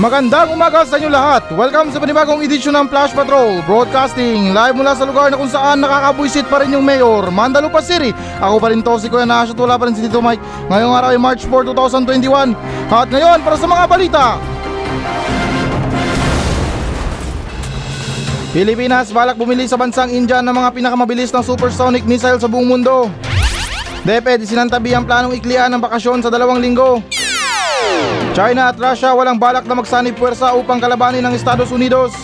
Magandang umaga sa inyo lahat. Welcome sa panibagong edisyon ng Flash Patrol Broadcasting live mula sa lugar na kung saan nakakabuisit pa rin yung mayor, Mandalupa City. Ako pa rin to si Kuya Nash at wala pa rin si Tito Mike. Ngayong araw ay March 4, 2021. At ngayon para sa mga balita. Pilipinas balak bumili sa bansang India ng mga pinakamabilis na supersonic missile sa buong mundo. DepEd sinantabi ang planong iklian ng bakasyon sa dalawang linggo. China at Russia walang balak na magsanib puwersa upang kalabanin ng Estados Unidos.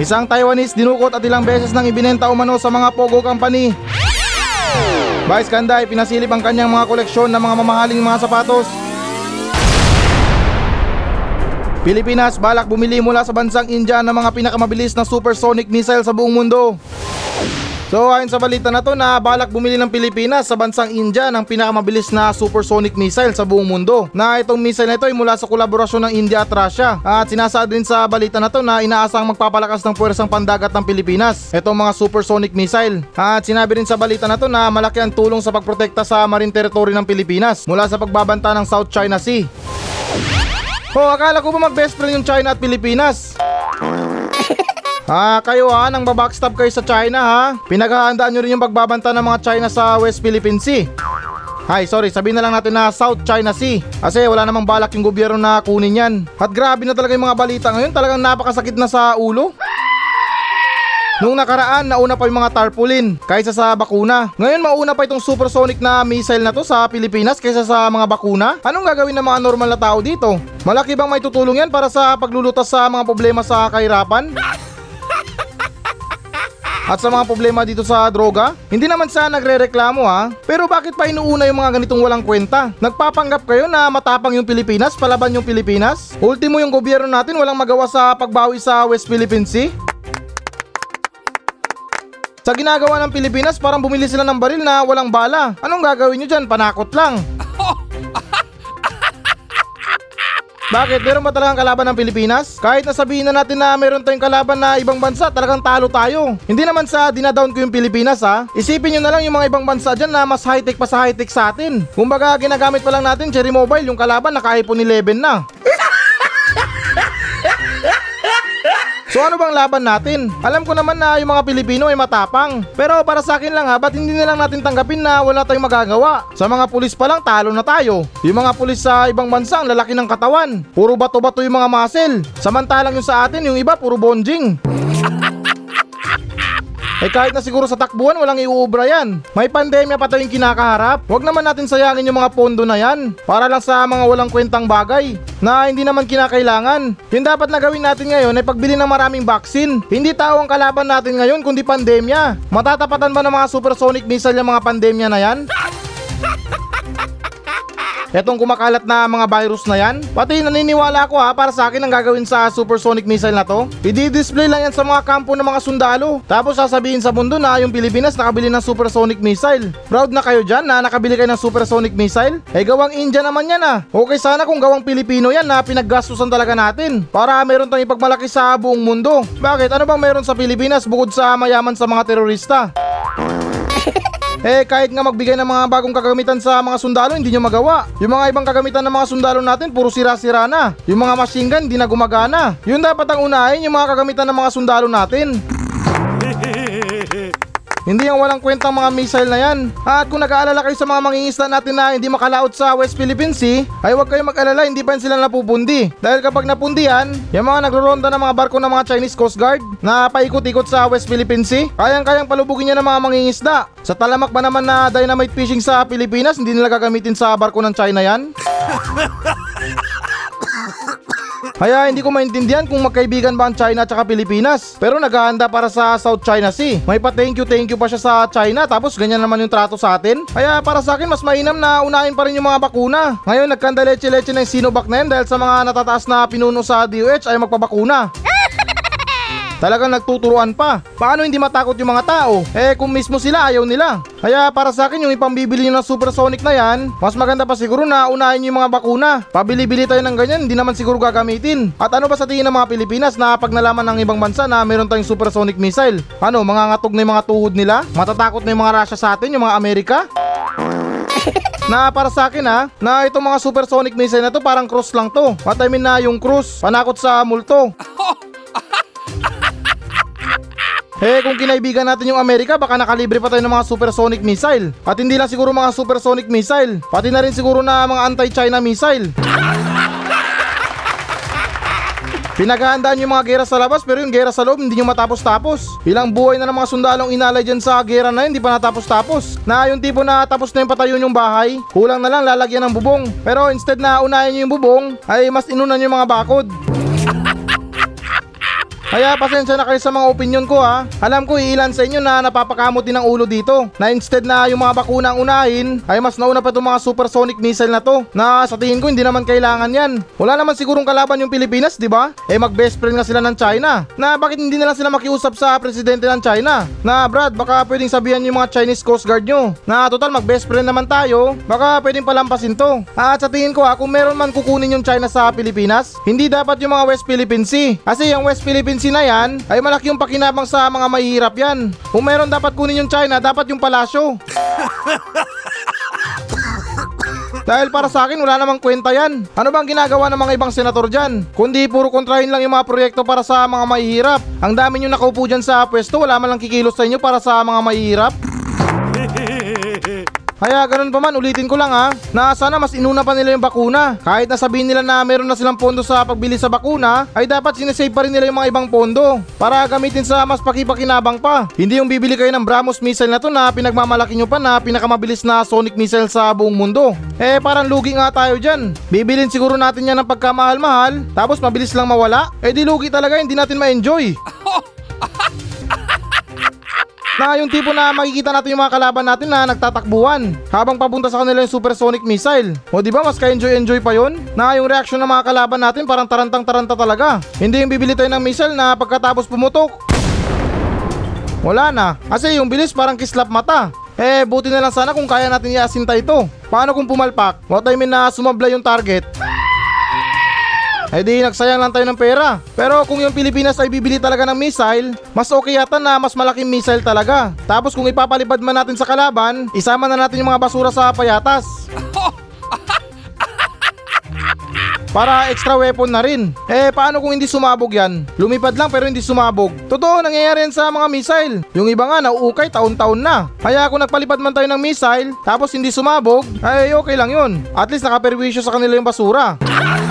Isang Taiwanese dinukot at ilang beses nang ibinenta umano sa mga Pogo Company. Vice Kanday pinasilip ang kanyang mga koleksyon ng mga mamahaling mga sapatos. Pilipinas balak bumili mula sa bansang India ng mga pinakamabilis na supersonic missile sa buong mundo. So ayon sa balita na to na balak bumili ng Pilipinas sa bansang India ng pinakamabilis na supersonic missile sa buong mundo. Na itong missile na ito ay mula sa kolaborasyon ng India at Russia. At sinasaad din sa balita na to na inaasang magpapalakas ng puwersang pandagat ng Pilipinas. Itong mga supersonic missile. At sinabi rin sa balita na to na malaki ang tulong sa pagprotekta sa marine territory ng Pilipinas mula sa pagbabanta ng South China Sea. Oh, akala ko ba mag-best friend yung China at Pilipinas? Ah, kayo ha, nang babackstab kayo sa China ha. Pinaghahandaan nyo rin yung pagbabanta ng mga China sa West Philippine Sea. Ay, sorry, sabihin na lang natin na South China Sea. Kasi wala namang balak yung gobyerno na kunin yan. At grabe na talaga yung mga balita ngayon, talagang napakasakit na sa ulo. Nung nakaraan, nauna pa yung mga tarpaulin kaysa sa bakuna. Ngayon, mauna pa itong supersonic na missile na to sa Pilipinas kaysa sa mga bakuna. Anong gagawin ng mga normal na tao dito? Malaki bang may tutulong yan para sa paglulutas sa mga problema sa kahirapan? At sa mga problema dito sa droga, hindi naman sa nagre-reklamo ha. Pero bakit pa inuuna yung mga ganitong walang kwenta? Nagpapanggap kayo na matapang yung Pilipinas, palaban yung Pilipinas? Ultimo yung gobyerno natin walang magawa sa pagbawi sa West Philippine Sea? Sa ginagawa ng Pilipinas, parang bumili sila ng baril na walang bala. Anong gagawin nyo dyan? Panakot lang. Bakit? Meron ba talagang kalaban ng Pilipinas? Kahit nasabihin na natin na meron tayong kalaban na ibang bansa, talagang talo tayo. Hindi naman sa dinadown ko yung Pilipinas ha. Isipin nyo na lang yung mga ibang bansa dyan na mas high-tech pa sa high-tech sa atin. Kumbaga ginagamit pa lang natin Cherry Mobile, yung kalaban naka-iPhone 11 na. So ano bang laban natin? Alam ko naman na yung mga Pilipino ay matapang. Pero para sa akin lang ha, ba't hindi na lang natin tanggapin na wala tayong magagawa? Sa mga pulis pa lang, talo na tayo. Yung mga pulis sa ibang bansa, ang lalaki ng katawan. Puro bato-bato yung mga muscle. Samantalang yung sa atin, yung iba, puro bonjing. Eh kahit na siguro sa takbuhan walang iuubra yan. May pandemya pa tayong kinakaharap. Huwag naman natin sayangin yung mga pondo na yan. Para lang sa mga walang kwentang bagay na hindi naman kinakailangan. Yung dapat na gawin natin ngayon ay pagbili ng maraming vaccine. Hindi tao ang kalaban natin ngayon kundi pandemya. Matatapatan ba ng mga supersonic missile yung mga pandemya na yan? Etong kumakalat na mga virus na yan, pati naniniwala ko ha para sa akin ang gagawin sa supersonic missile na to. I-display lang yan sa mga kampo ng mga sundalo. Tapos sasabihin sa mundo na yung Pilipinas nakabili ng supersonic missile. Proud na kayo dyan na nakabili kayo ng supersonic missile? Eh gawang India naman yan ah. Okay sana kung gawang Pilipino yan na pinaggastusan talaga natin. Para meron tayong ipagmalaki sa buong mundo. Bakit? Ano bang meron sa Pilipinas bukod sa mayaman sa mga terorista? Eh kahit nga magbigay ng mga bagong kagamitan sa mga sundalo hindi nyo magawa. Yung mga ibang kagamitan ng mga sundalo natin puro sira-sira na. Yung mga machine gun hindi na gumagana. Yun dapat ang unahin yung mga kagamitan ng mga sundalo natin. Hindi yung walang kwentang mga missile na yan. At kung nag-aalala kayo sa mga mangingisda natin na hindi makalaot sa West Philippine Sea, ay huwag kayong mag-alala, hindi pa yan sila napupundi. Dahil kapag napundi yan, yung mga nagro-ronda ng mga barko ng mga Chinese Coast Guard na paikot-ikot sa West Philippine Sea, kayang-kayang palubugin niya ng mga mangingisda. Sa talamak ba naman na dynamite fishing sa Pilipinas, hindi nila gagamitin sa barko ng China yan? Kaya hindi ko maintindihan kung magkaibigan ba ang China at Pilipinas. Pero naghahanda para sa South China Sea. May pa thank you thank you pa siya sa China tapos ganyan naman yung trato sa atin. Kaya para sa akin mas mainam na unahin pa rin yung mga bakuna. Ngayon nagkandaleche-leche ng Sinovac na yan dahil sa mga natataas na pinuno sa DOH ay magpabakuna. Talagang nagtuturuan pa. Paano hindi matakot yung mga tao? Eh kung mismo sila ayaw nila. Kaya para sa akin yung ipambibili nyo ng supersonic na yan, mas maganda pa siguro na unahin yung mga bakuna. Pabili-bili tayo ng ganyan, hindi naman siguro gagamitin. At ano ba sa tingin ng mga Pilipinas na pag nalaman ng ibang bansa na meron tayong supersonic missile? Ano, mga ngatog na yung mga tuhod nila? Matatakot na yung mga Russia sa atin, yung mga Amerika? na para sa akin ha, na itong mga supersonic missile na to parang cruise lang to. What I mean na yung cruise, panakot sa multo. Eh kung kinaibigan natin yung Amerika baka nakalibre pa tayo ng mga supersonic missile. At hindi lang siguro mga supersonic missile, pati na rin siguro na mga anti-China missile. Pinaghahandaan yung mga gera sa labas pero yung gera sa loob hindi nyo matapos-tapos. Ilang buhay na ng mga sundalong inalay dyan sa gera na yun, hindi pa natapos-tapos. Na yung tipo na tapos na yung patayon yung bahay, kulang na lang lalagyan ng bubong. Pero instead na unahin nyo yung bubong, ay mas inunan yung mga bakod. Kaya pasensya na kayo sa mga opinion ko ha. Alam ko ilan sa inyo na napapakamot din ang ulo dito. Na instead na yung mga bakuna ang unahin, ay mas nauna pa itong mga supersonic missile na to. Na sa tingin ko hindi naman kailangan yan. Wala naman sigurong kalaban yung Pilipinas, di ba? Eh mag best friend nga sila ng China. Na bakit hindi na lang sila makiusap sa presidente ng China? Na Brad, baka pwedeng sabihan yung mga Chinese Coast Guard nyo. Na total mag best friend naman tayo, baka pwedeng palampasin to. At sa tingin ko ha, kung meron man kukunin yung China sa Pilipinas, hindi dapat yung mga West Philippine Sea. Kasi yung West Philippine Sea na yan, ay malaki yung pakinabang sa mga mahihirap yan. Kung meron dapat kunin yung China, dapat yung palasyo. Dahil para sa akin, wala namang kwenta yan. Ano bang ginagawa ng mga ibang senator dyan? Kundi puro kontrahin lang yung mga proyekto para sa mga mahihirap. Ang dami nyo nakaupo dyan sa pwesto, wala man lang kikilos sa inyo para sa mga mahihirap. Kaya ganun pa man, ulitin ko lang ha, na sana mas inuna pa nila yung bakuna. Kahit na sabihin nila na meron na silang pondo sa pagbili sa bakuna, ay dapat sinesave pa rin nila yung mga ibang pondo para gamitin sa mas pakipakinabang pa. Hindi yung bibili kayo ng Brahmos missile na to na pinagmamalaki nyo pa na pinakamabilis na sonic missile sa buong mundo. Eh parang lugi nga tayo dyan. Bibilin siguro natin yan ng pagkamahal-mahal, tapos mabilis lang mawala. Eh di lugi talaga, hindi natin ma-enjoy. Na yung tipo na makikita natin yung mga kalaban natin na nagtatakbuhan habang papunta sa kanila yung supersonic missile. O di ba mas ka-enjoy-enjoy pa yon? Na yung reaction ng mga kalaban natin parang tarantang-taranta talaga. Hindi yung bibili tayo ng missile na pagkatapos pumutok. Wala na. Kasi yung bilis parang kislap mata. Eh, buti na lang sana kung kaya natin iasinta ito. Paano kung pumalpak? What I mean na sumabla yung target? Eh di nagsayang lang tayo ng pera. Pero kung yung Pilipinas ay bibili talaga ng missile, mas okay yata na mas malaking missile talaga. Tapos kung ipapalipad man natin sa kalaban, isama na natin yung mga basura sa payatas. Para extra weapon na rin. Eh paano kung hindi sumabog yan? Lumipad lang pero hindi sumabog. Totoo nangyayari yan sa mga missile. Yung iba nga nauukay taon-taon na. Kaya kung nagpalipad man tayo ng missile tapos hindi sumabog, ay okay lang yun. At least nakaperwisyo sa kanila yung basura.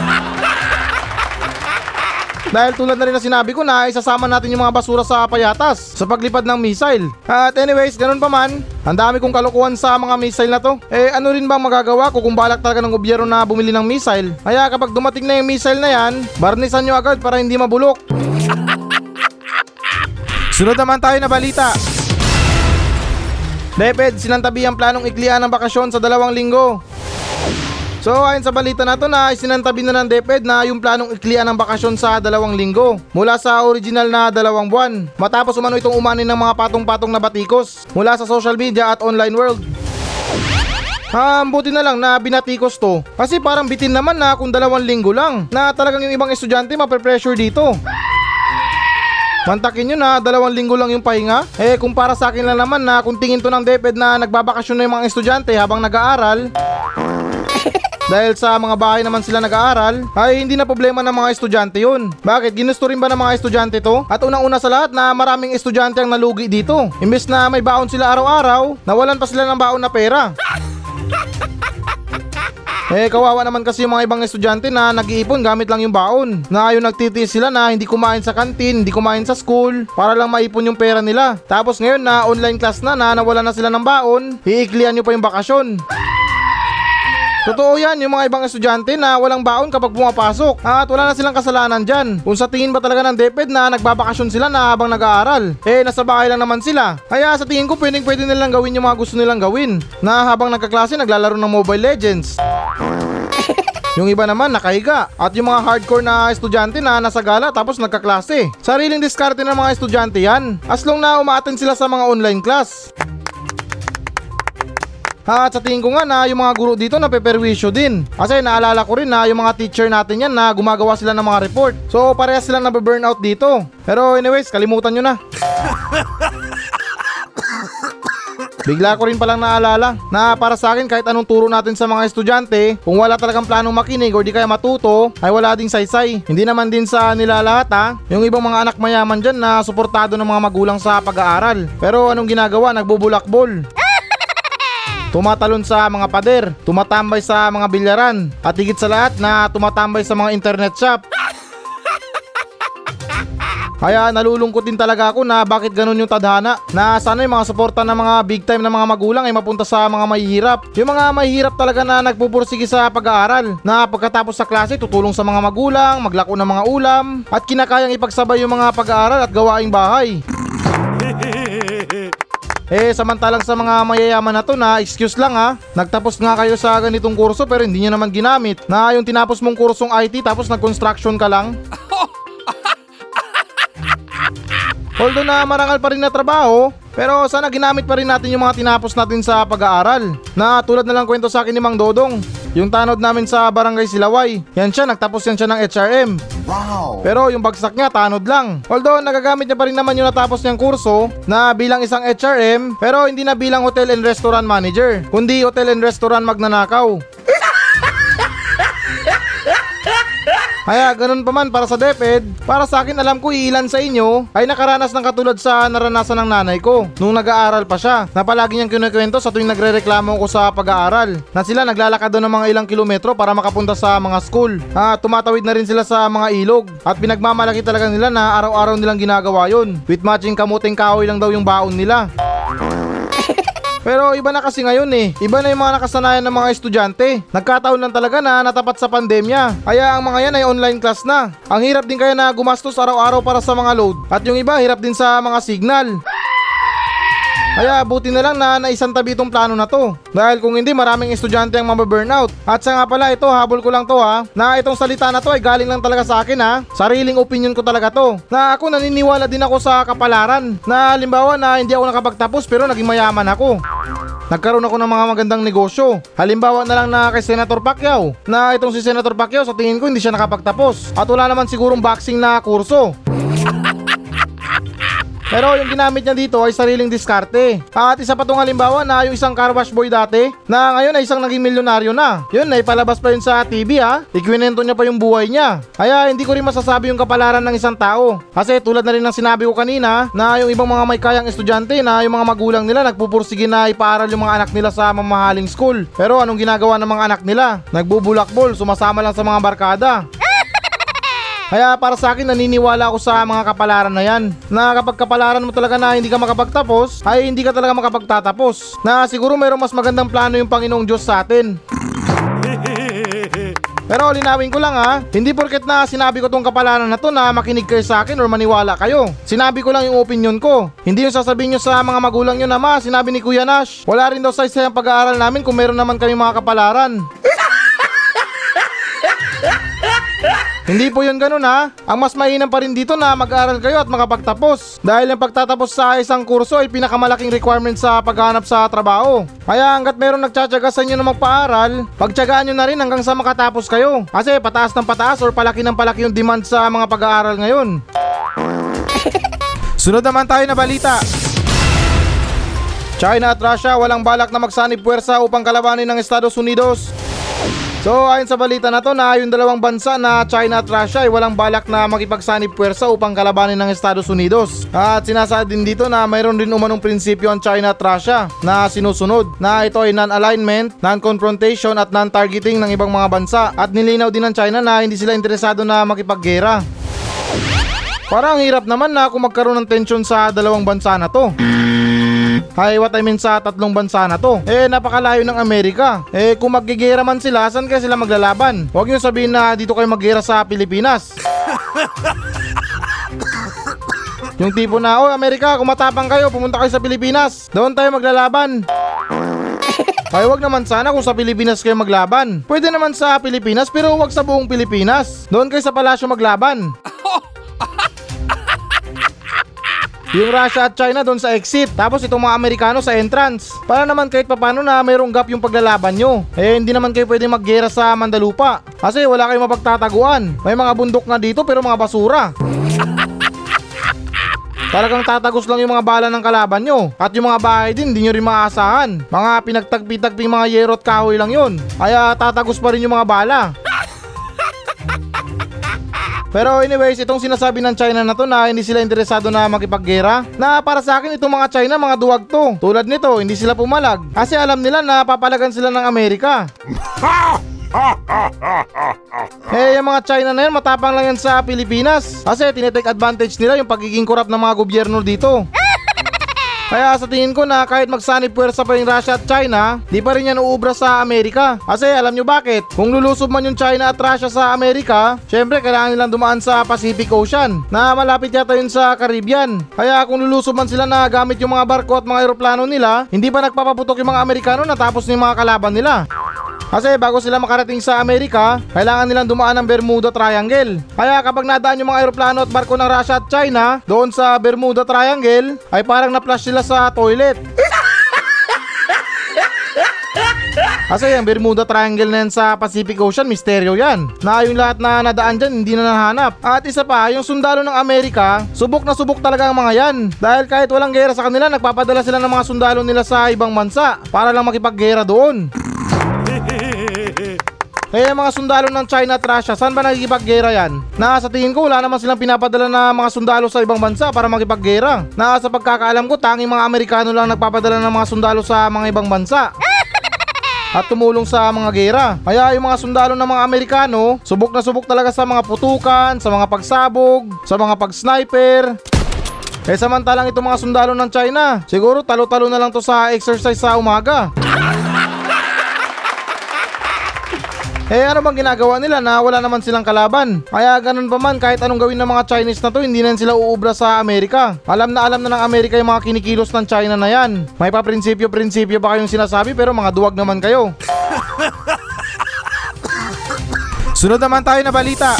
Dahil tulad na rin na sinabi ko na isasama natin yung mga basura sa payatas sa paglipad ng missile. At anyways, ganun pa man, ang dami kong kalokohan sa mga missile na to. Eh ano rin bang magagawa ko kung balak talaga ng gobyerno na bumili ng missile? Kaya kapag dumating na yung missile na yan, barnisan nyo agad para hindi mabulok. Sunod naman tayo na balita. Deped, sinantabi ang planong iklian ng bakasyon sa dalawang linggo. So ayon sa balita na to na isinantabi na ng DepEd na yung planong iklian ng bakasyon sa dalawang linggo mula sa original na dalawang buwan matapos umano itong umanin ng mga patong-patong na batikos mula sa social media at online world. Ah, buti na lang na binatikos to. Kasi parang bitin naman na kung dalawang linggo lang na talagang yung ibang estudyante mape-pressure dito. Mantakin nyo na dalawang linggo lang yung pahinga. Eh kung para sa akin lang naman na kung tingin to ng DepEd na nagbabakasyon na yung mga estudyante habang nag-aaral, dahil sa mga bahay naman sila nag-aaral, ay hindi na problema ng mga estudyante yun. Bakit? Ginusto rin ba ng mga estudyante to? At unang-una sa lahat na maraming estudyante ang nalugi dito. Imbes na may baon sila araw-araw, nawalan pa sila ng baon na pera. Eh kawawa naman kasi yung mga ibang estudyante na nag-iipon gamit lang yung baon. Na yung nagtitiis sila na hindi kumain sa kantin, hindi kumain sa school, para lang maipon yung pera nila. Tapos ngayon na online class na na nawala na sila ng baon, iiklian nyo pa yung bakasyon. Totoo yan, yung mga ibang estudyante na walang baon kapag pumapasok at wala na silang kasalanan dyan. Kung sa tingin ba talaga ng DepEd na nagbabakasyon sila na habang nag-aaral, eh nasa bahay lang naman sila. Kaya sa tingin ko pwedeng pwede nilang gawin yung mga gusto nilang gawin na habang nagkaklase naglalaro ng Mobile Legends. Yung iba naman nakahiga at yung mga hardcore na estudyante na nasa gala tapos nagkaklase. Sariling diskarte ng mga estudyante yan as long na umaattend sila sa mga online class. At sa tingin ko nga na yung mga guro dito napeperwisyo din. Kasi naalala ko rin na yung mga teacher natin yan na gumagawa sila ng mga report. So parehas silang nabe-burnout dito. Pero anyways, kalimutan nyo na. Bigla ko rin palang naalala na para sa akin kahit anong turo natin sa mga estudyante, kung wala talagang planong makinig o di kaya matuto, ay wala ding saysay. Hindi naman din sa nila lahat ha. Yung ibang mga anak mayaman dyan na suportado ng mga magulang sa pag-aaral. Pero anong ginagawa? Nagbubulakbol. Tumatalon sa mga pader, tumatambay sa mga bilyaran, at higit sa lahat na tumatambay sa mga internet shop. Kaya nalulungkot din talaga ako na bakit ganun yung tadhana na sana yung mga suporta ng mga big time na mga magulang ay mapunta sa mga mahihirap. Yung mga mahihirap talaga na nagpupursige sa pag-aaral na pagkatapos sa klase tutulong sa mga magulang, maglako ng mga ulam at kinakayang ipagsabay yung mga pag-aaral at gawaing bahay. Eh, samantalang sa mga mayayaman na to na, excuse lang ha, nagtapos nga kayo sa ganitong kurso pero hindi nyo naman ginamit. Na yung tinapos mong kursong IT tapos nag-construction ka lang. Although na marangal pa rin na trabaho, pero sana ginamit pa rin natin yung mga tinapos natin sa pag-aaral. Na tulad na lang kwento sa akin ni Mang Dodong, yung tanod namin sa Barangay Silaway. Yan siya, nagtapos yan siya ng HRM. Wow! Pero yung bagsak niya, tanod lang. Although nagagamit niya pa rin naman yung natapos niyang kurso na bilang isang HRM, pero hindi na bilang hotel and restaurant manager, kundi hotel and restaurant magnanakaw. Kaya ganun pa man para sa DepEd, para sa akin alam ko ilan sa inyo ay nakaranas ng katulad sa naranasan ng nanay ko nung nag-aaral pa siya na palagi niyang kinukwento sa tuwing nagre-reklamo ko sa pag-aaral na sila naglalakad doon ng mga ilang kilometro para makapunta sa mga school. Ah, tumatawid na rin sila sa mga ilog at pinagmamalaki talaga nila na araw-araw nilang ginagawa yon. With matching kamuting kahoy lang daw yung baon nila. Pero iba na kasi ngayon eh. Iba na yung mga nakasanayan ng mga estudyante. Nagkataon lang talaga na natapat sa pandemya. Kaya ang mga yan ay online class na. Ang hirap din kaya na gumastos araw-araw para sa mga load. At yung iba hirap din sa mga signal. Kaya buti na lang na naisang tabi itong plano na to. Dahil kung hindi maraming estudyante ang mababurnout. At sa nga pala ito, habol ko lang to ha, na itong salita na to ay galing lang talaga sa akin ha. Sariling opinion ko talaga to. Na ako naniniwala din ako sa kapalaran. Na halimbawa na hindi ako nakapagtapos pero naging mayaman ako. Nagkaroon ako ng mga magandang negosyo. Halimbawa na lang na kay Senator Pacquiao. Na itong si Senator Pacquiao sa tingin ko hindi siya nakapagtapos. At wala naman sigurong boxing na kurso. Pero yung ginamit niya dito ay sariling diskarte. At isa pa tong halimbawa na yung isang car wash boy dati na ngayon ay isang naging milyonaryo na. Yun, ay palabas pa yun sa TV ha. Ikwinento niya pa yung buhay niya. Kaya hindi ko rin masasabi yung kapalaran ng isang tao. Kasi tulad na rin ng sinabi ko kanina na yung ibang mga may kayang estudyante na yung mga magulang nila nagpupursige na ipaaral yung mga anak nila sa mamahaling school. Pero anong ginagawa ng mga anak nila? Nagbubulakbol, sumasama lang sa mga barkada. Kaya para sa akin naniniwala ako sa mga kapalaran na yan na kapag kapalaran mo talaga na hindi ka makapagtapos ay hindi ka talaga makapagtatapos na siguro mayroong mas magandang plano yung Panginoong Diyos sa atin. Pero linawin ko lang ha, hindi porket na sinabi ko tong kapalaran na to na makinig kayo sa akin or maniwala kayo. Sinabi ko lang yung opinion ko. Hindi yung sasabihin nyo sa mga magulang nyo na ma, sinabi ni Kuya Nash. Wala rin daw sa isang pag-aaral namin kung meron naman kami mga kapalaran. Hindi po yun ganun ha. Ang mas mainam pa rin dito na mag-aral kayo at makapagtapos. Dahil ang pagtatapos sa isang kurso ay pinakamalaking requirement sa paghanap sa trabaho. Kaya hanggat meron nagtsatsaga sa inyo na magpaaral, pagtsagaan nyo na rin hanggang sa makatapos kayo. Kasi pataas ng pataas or palaki ng palaki yung demand sa mga pag-aaral ngayon. Sunod naman tayo na balita. China at Russia walang balak na magsanib puwersa upang kalabanin ng Estados Unidos. So ayon sa balita na to na yung dalawang bansa na China at Russia ay walang balak na makipagsanib puwersa upang kalabanin ng Estados Unidos. At sinasaad din dito na mayroon din umanong prinsipyo ang China at Russia na sinusunod na ito ay non-alignment, non-confrontation at non-targeting ng ibang mga bansa. At nilinaw din ng China na hindi sila interesado na makipaggera. Parang hirap naman na kung magkaroon ng tensyon sa dalawang bansa na to. Ay, what I mean sa tatlong bansa na to. Eh, napakalayo ng Amerika. Eh, kung magigera man sila, saan kaya sila maglalaban? Huwag niyo sabihin na dito kayo maggera sa Pilipinas. Yung tipo na, oh Amerika, kung matapang kayo, pumunta kayo sa Pilipinas. Doon tayo maglalaban. Ay wag naman sana kung sa Pilipinas kayo maglaban. Pwede naman sa Pilipinas pero wag sa buong Pilipinas. Doon kayo sa palasyo maglaban. Yung Russia at China doon sa exit, tapos itong mga Amerikano sa entrance. Para naman kahit papano na mayroong gap yung paglalaban nyo. Eh hindi naman kayo pwede maggera sa Mandalupa. Kasi wala kayong mapagtataguan. May mga bundok nga dito pero mga basura. Talagang tatagos lang yung mga bala ng kalaban nyo. At yung mga bahay din, hindi nyo rin maasahan. Mga pinagtagpi-tagping mga yero at kahoy lang yun. Kaya tatagos pa rin yung mga bala. Pero anyways, itong sinasabi ng China na to na hindi sila interesado na makipaggera, na para sa akin itong mga China mga duwag to. Tulad nito, hindi sila pumalag. Kasi alam nila na papalagan sila ng Amerika. Eh, yung mga China na yan, matapang lang yan sa Pilipinas. Kasi tinetake advantage nila yung pagiging korap ng mga gobyerno dito. Kaya sa tingin ko na kahit magsanib puwersa pa yung Russia at China, di pa rin yan uubra sa Amerika. Kasi alam nyo bakit? Kung lulusob man yung China at Russia sa Amerika, syempre kailangan nilang dumaan sa Pacific Ocean na malapit yata yun sa Caribbean. Kaya kung lulusob man sila na gamit yung mga barko at mga eroplano nila, hindi pa nagpapaputok yung mga Amerikano na tapos yung mga kalaban nila. Kasi bago sila makarating sa Amerika, kailangan nilang dumaan ng Bermuda Triangle. Kaya kapag nadaan yung mga eroplano at barko ng Russia at China doon sa Bermuda Triangle, ay parang na-flush sila sa toilet. Kasi yung Bermuda Triangle na yan sa Pacific Ocean, misteryo yan. Na yung lahat na nadaan dyan, hindi na nahanap. At isa pa, yung sundalo ng Amerika, subok na subok talaga ang mga yan. Dahil kahit walang gera sa kanila, nagpapadala sila ng mga sundalo nila sa ibang bansa para lang makipaggera doon. Kaya yung mga sundalo ng China at Russia, saan ba nakikipaggera yan? Na sa tingin ko wala naman silang pinapadala na mga sundalo sa ibang bansa para makipaggera. Na sa pagkakaalam ko, tanging mga Amerikano lang nagpapadala ng mga sundalo sa mga ibang bansa. At tumulong sa mga gera. Kaya yung mga sundalo ng mga Amerikano, subok na subok talaga sa mga putukan, sa mga pagsabog, sa mga pag-sniper. Eh samantalang itong mga sundalo ng China, siguro talo-talo na lang to sa exercise sa umaga. Eh ano bang ginagawa nila na wala naman silang kalaban? Kaya ganun pa man kahit anong gawin ng mga Chinese na to hindi na sila uubra sa Amerika. Alam na alam na ng Amerika yung mga kinikilos ng China na yan. May pa prinsipyo-prinsipyo pa kayong sinasabi pero mga duwag naman kayo. Sunod naman tayo na balita.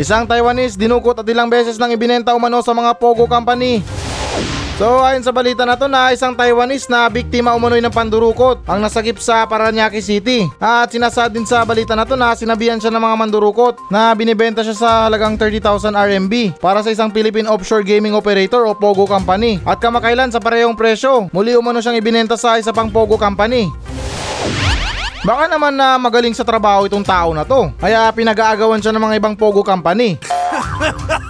Isang Taiwanese dinukot at ilang beses nang ibinenta umano sa mga Pogo Company. So ayon sa balita na to na isang Taiwanese na biktima umano'y ng pandurukot ang nasagip sa Paranaque City. At sinasad din sa balita na to na sinabihan siya ng mga mandurukot na binibenta siya sa halagang 30,000 RMB para sa isang Philippine Offshore Gaming Operator o Pogo Company. At kamakailan sa parehong presyo, muli umano siyang ibinenta sa isa pang Pogo Company. Baka naman na magaling sa trabaho itong tao na to. Kaya pinag-aagawan siya ng mga ibang Pogo Company.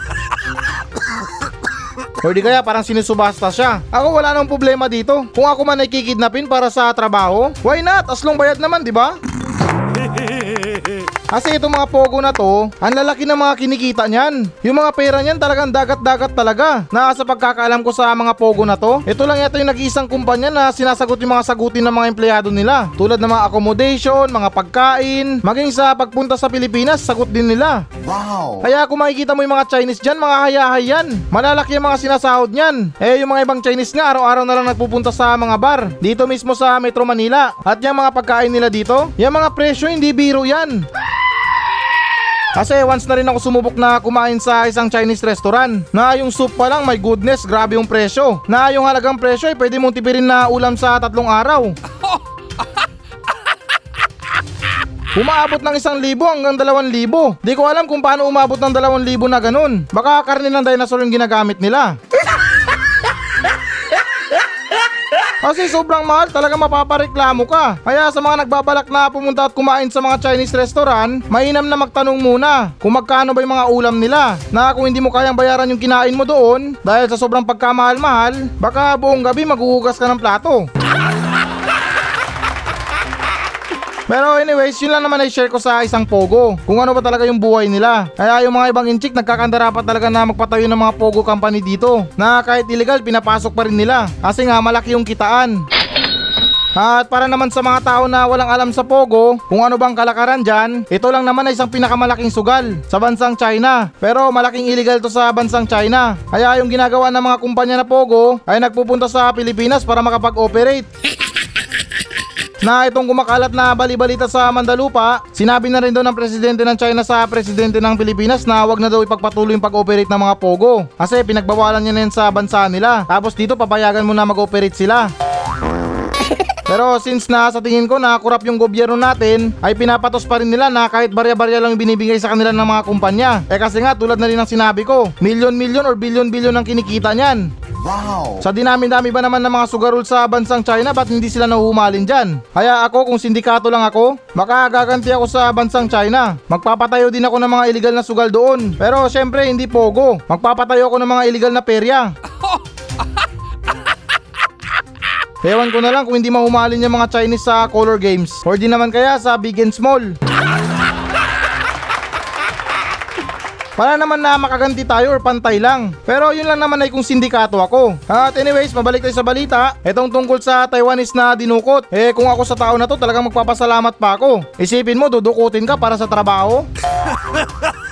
O di kaya parang sinusubasta siya. Ako wala nang problema dito. Kung ako man ay kikidnapin para sa trabaho, why not? Aslong bayad naman, di ba? Kasi itong mga pogo na to, ang lalaki ng mga kinikita niyan. Yung mga pera niyan talagang dagat-dagat talaga. Na sa pagkakaalam ko sa mga pogo na to, ito lang yata yung nag-iisang kumpanya na sinasagot yung mga sagutin ng mga empleyado nila. Tulad ng mga accommodation, mga pagkain, maging sa pagpunta sa Pilipinas, sagot din nila. Wow! Kaya kung makikita mo yung mga Chinese dyan, mga hayahay yan. Malalaki ang mga sinasahod niyan. Eh yung mga ibang Chinese nga, araw-araw na lang nagpupunta sa mga bar. Dito mismo sa Metro Manila. At yung mga pagkain nila dito, yung mga presyo hindi biro yan. Kasi once na rin ako sumubok na kumain sa isang Chinese restaurant na yung soup pa lang, my goodness, grabe yung presyo. Na yung halagang presyo ay pwede mong tipirin na ulam sa tatlong araw. Umaabot ng isang libo hanggang dalawang libo. Di ko alam kung paano umabot ng dalawang libo na ganun. Baka karne ng dinosaur yung ginagamit nila. Kasi sobrang mahal, talaga mapapareklamo ka. Kaya sa mga nagbabalak na pumunta at kumain sa mga Chinese restaurant, mainam na magtanong muna kung magkano ba yung mga ulam nila. Na kung hindi mo kayang bayaran yung kinain mo doon, dahil sa sobrang pagkamahal-mahal, baka buong gabi maghuhugas ka ng plato. Pero anyways, yun lang naman ay share ko sa isang pogo. Kung ano ba talaga yung buhay nila. Kaya yung mga ibang inchik nagkakandara pa talaga na magpatayo ng mga pogo company dito. Na kahit illegal, pinapasok pa rin nila. Kasi nga malaki yung kitaan. At para naman sa mga tao na walang alam sa Pogo, kung ano bang kalakaran dyan, ito lang naman ay isang pinakamalaking sugal sa bansang China. Pero malaking illegal to sa bansang China. Kaya yung ginagawa ng mga kumpanya na Pogo ay nagpupunta sa Pilipinas para makapag-operate na itong kumakalat na balibalita sa Mandalupa, sinabi na rin daw ng presidente ng China sa presidente ng Pilipinas na wag na daw ipagpatuloy yung pag-operate ng mga Pogo. Kasi pinagbawalan niya na yan sa bansa nila. Tapos dito papayagan mo na mag-operate sila. Pero since na sa tingin ko na kurap yung gobyerno natin, ay pinapatos pa rin nila na kahit barya-barya lang binibigay sa kanila ng mga kumpanya. Eh kasi nga tulad na rin ng sinabi ko, milyon-milyon or bilyon-bilyon ang kinikita niyan. Wow! Sa dinami-dami ba naman ng mga sugarol sa bansang China, ba't hindi sila nahuhumalin dyan? Kaya ako, kung sindikato lang ako, baka gaganti ako sa bansang China. Magpapatayo din ako ng mga illegal na sugal doon. Pero syempre, hindi pogo. Magpapatayo ako ng mga illegal na perya. Ewan ko na lang kung hindi mahumalin yung mga Chinese sa color games. Or di naman kaya sa big and small. Para naman na makaganti tayo or pantay lang. Pero yun lang naman ay kung sindikato ako. At anyways, mabalik tayo sa balita. Itong tungkol sa Taiwanese na dinukot. Eh kung ako sa tao na to talagang magpapasalamat pa ako. Isipin mo, dudukutin ka para sa trabaho?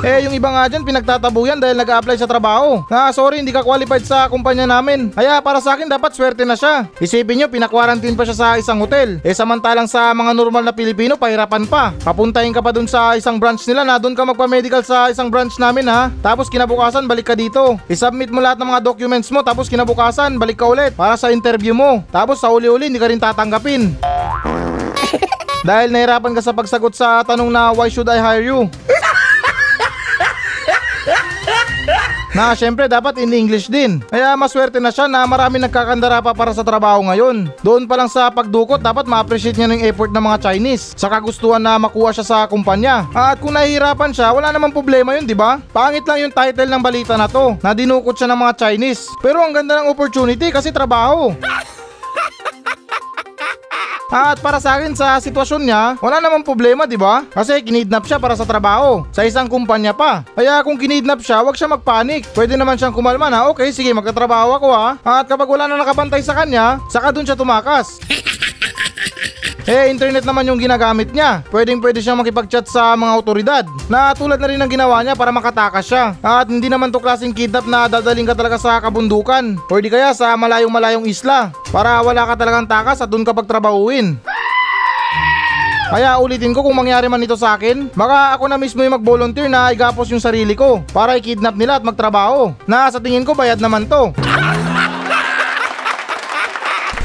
Eh, yung iba nga dyan, pinagtatabuyan dahil nag-a-apply sa trabaho. Na sorry, hindi ka qualified sa kumpanya namin. Kaya para sa akin, dapat swerte na siya. Isipin nyo, pinakwarantin pa siya sa isang hotel. Eh, samantalang sa mga normal na Pilipino, pahirapan pa. Papuntahin ka pa dun sa isang branch nila na dun ka magpa-medical sa isang branch namin ha. Tapos kinabukasan, balik ka dito. I-submit mo lahat ng mga documents mo, tapos kinabukasan, balik ka ulit para sa interview mo. Tapos sa uli-uli, hindi ka rin tatanggapin. Dahil nahirapan ka sa pagsagot sa tanong na why should I hire you? Na syempre dapat in English din. Kaya maswerte na siya na marami nagkakandara pa para sa trabaho ngayon. Doon pa lang sa pagdukot dapat ma-appreciate niya ng effort ng mga Chinese sa kagustuhan na makuha siya sa kumpanya. At kung nahihirapan siya, wala namang problema yun, di ba? Pangit lang yung title ng balita na to, na dinukot siya ng mga Chinese. Pero ang ganda ng opportunity kasi trabaho. At para sa akin sa sitwasyon niya, wala namang problema, 'di ba? Kasi kinidnap siya para sa trabaho, sa isang kumpanya pa. Kaya kung kinidnap siya, wag siya magpanik. Pwede naman siyang kumalma na, okay, sige, magtatrabaho ako ha. At kapag wala na nakabantay sa kanya, saka dun siya tumakas. Eh, internet naman yung ginagamit niya. Pwedeng pwede siyang makipag-chat sa mga otoridad. Na tulad na rin ng ginawa niya para makatakas siya. At hindi naman to klaseng kidnap na dadaling ka talaga sa kabundukan. O di kaya sa malayong-malayong isla. Para wala ka talagang takas at dun ka pagtrabahuin. Kaya ulitin ko kung mangyari man ito sa akin, baka ako na mismo yung mag-volunteer na igapos yung sarili ko para i-kidnap nila at magtrabaho. Na sa tingin ko bayad naman to.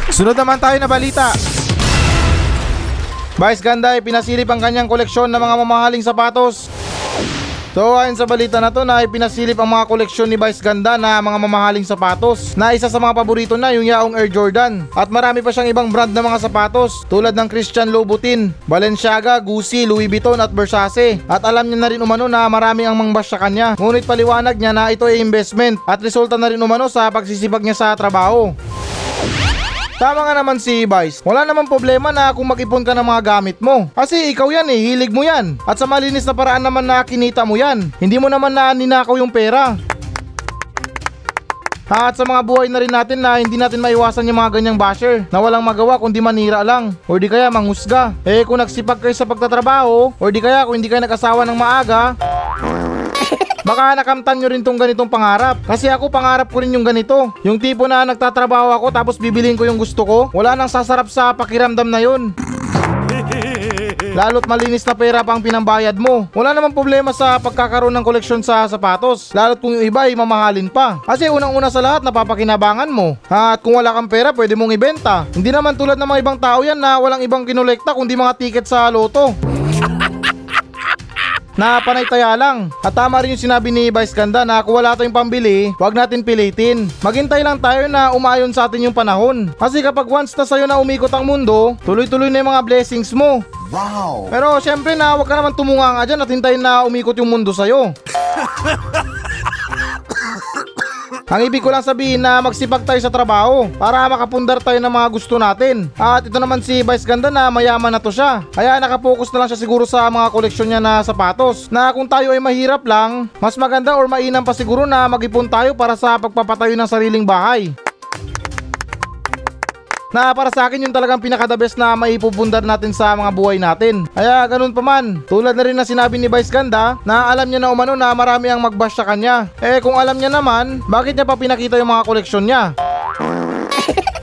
Sunod naman tayo na balita. Vice Ganda ay pinasilip ang kanyang koleksyon ng mga mamahaling sapatos. So ayon sa balita na to na ipinasilip ang mga koleksyon ni Vice Ganda na mga mamahaling sapatos na isa sa mga paborito na yung yaong Air Jordan at marami pa siyang ibang brand na mga sapatos tulad ng Christian Louboutin, Balenciaga, Gucci, Louis Vuitton at Versace at alam niya na rin umano na marami ang mangbas sa kanya ngunit paliwanag niya na ito ay investment at resulta na rin umano sa pagsisipag niya sa trabaho. Tama nga naman si Vice. Wala namang problema na kung mag-ipon ka ng mga gamit mo. Kasi ikaw yan eh, hilig mo yan. At sa malinis na paraan naman na kinita mo yan. Hindi mo naman na ninakaw yung pera. At sa mga buhay na rin natin na hindi natin maiwasan yung mga ganyang basher na walang magawa kundi manira lang or di kaya manghusga. Eh kung nagsipag kayo sa pagtatrabaho or di kaya kung hindi kayo nag-asawa ng maaga, Baka nakamtan nyo rin tong ganitong pangarap. Kasi ako pangarap ko rin yung ganito. Yung tipo na nagtatrabaho ako tapos bibilin ko yung gusto ko. Wala nang sasarap sa pakiramdam na yun. Lalo't malinis na pera pang pinambayad mo. Wala namang problema sa pagkakaroon ng koleksyon sa sapatos. Lalo't kung yung iba ay mamahalin pa. Kasi unang-una sa lahat napapakinabangan mo. At kung wala kang pera pwede mong ibenta. Hindi naman tulad ng mga ibang tao yan na walang ibang kinolekta kundi mga ticket sa loto na panay taya lang. At tama rin yung sinabi ni Vice Ganda na kung wala tayong pambili, wag natin pilitin. Maghintay lang tayo na umayon sa atin yung panahon. Kasi kapag once na sa'yo na umikot ang mundo, tuloy-tuloy na yung mga blessings mo. Wow! Pero syempre na wag ka naman tumunga nga dyan at hintayin na umikot yung mundo sa'yo. Ang ibig ko lang sabihin na magsipag tayo sa trabaho para makapundar tayo ng mga gusto natin. At ito naman si Vice Ganda na mayaman na to siya. Kaya nakapokus na lang siya siguro sa mga koleksyon niya na sapatos. Na kung tayo ay mahirap lang, mas maganda or mainam pa siguro na mag-ipon tayo para sa pagpapatayo ng sariling bahay na para sa akin yung talagang pinaka the best na maipupundar natin sa mga buhay natin. Kaya ganun pa man, tulad na rin na sinabi ni Vice Ganda na alam niya na umano na marami ang magbash sa kanya. Eh kung alam niya naman, bakit niya pa pinakita yung mga koleksyon niya?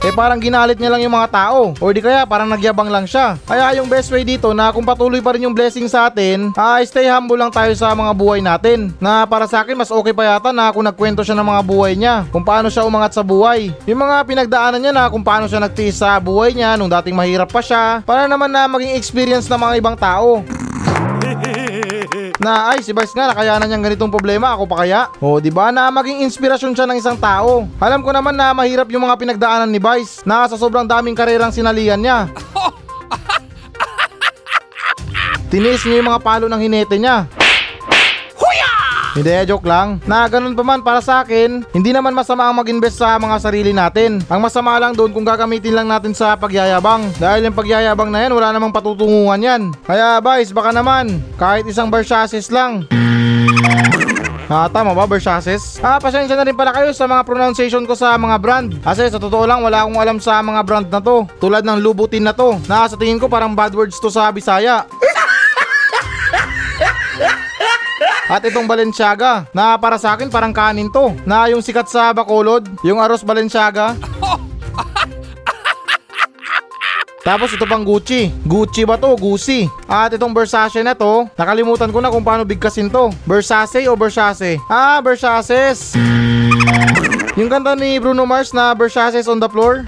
Eh parang ginalit niya lang yung mga tao. O di kaya parang nagyabang lang siya. Kaya yung best way dito na kung patuloy pa rin yung blessing sa atin, ay stay humble lang tayo sa mga buhay natin. Na para sa akin mas okay pa yata na kung nagkwento siya ng mga buhay niya, kung paano siya umangat sa buhay. Yung mga pinagdaanan niya na kung paano siya nagtiis sa buhay niya nung dating mahirap pa siya, para naman na maging experience ng mga ibang tao na ay si Vice nga nakayanan niyang ganitong problema. Ako pa kaya? O di ba? Na maging inspirasyon siya ng isang tao. Alam ko naman na mahirap yung mga pinagdaanan ni Vice. Na sa sobrang daming karerang sinalihan niya. Tinis niya yung mga palo ng hinete niya hindi, joke lang. Na ganun pa man para sa akin, hindi naman masama ang mag-invest sa mga sarili natin. Ang masama lang doon kung gagamitin lang natin sa pagyayabang. Dahil yung pagyayabang na yan, wala namang patutunguhan yan. Kaya guys, baka naman, kahit isang Versaces lang. Ah, tama ba, Versaces? Ah, pasensya na rin pala kayo sa mga pronunciation ko sa mga brand. Kasi sa totoo lang, wala akong alam sa mga brand na to. Tulad ng Lubutin na to. Na sa tingin ko parang bad words to sa Bisaya. At itong Balenciaga, na para sa akin parang kanin to. Na yung sikat sa Bacolod, yung Aros Balenciaga. Tapos ito pang Gucci. Gucci ba to? Gucci. At itong Versace na to, nakalimutan ko na kung paano bigkasin to. Versace o Versace? Ah, Versaces. Yung kanta ni Bruno Mars na Versaces on the floor.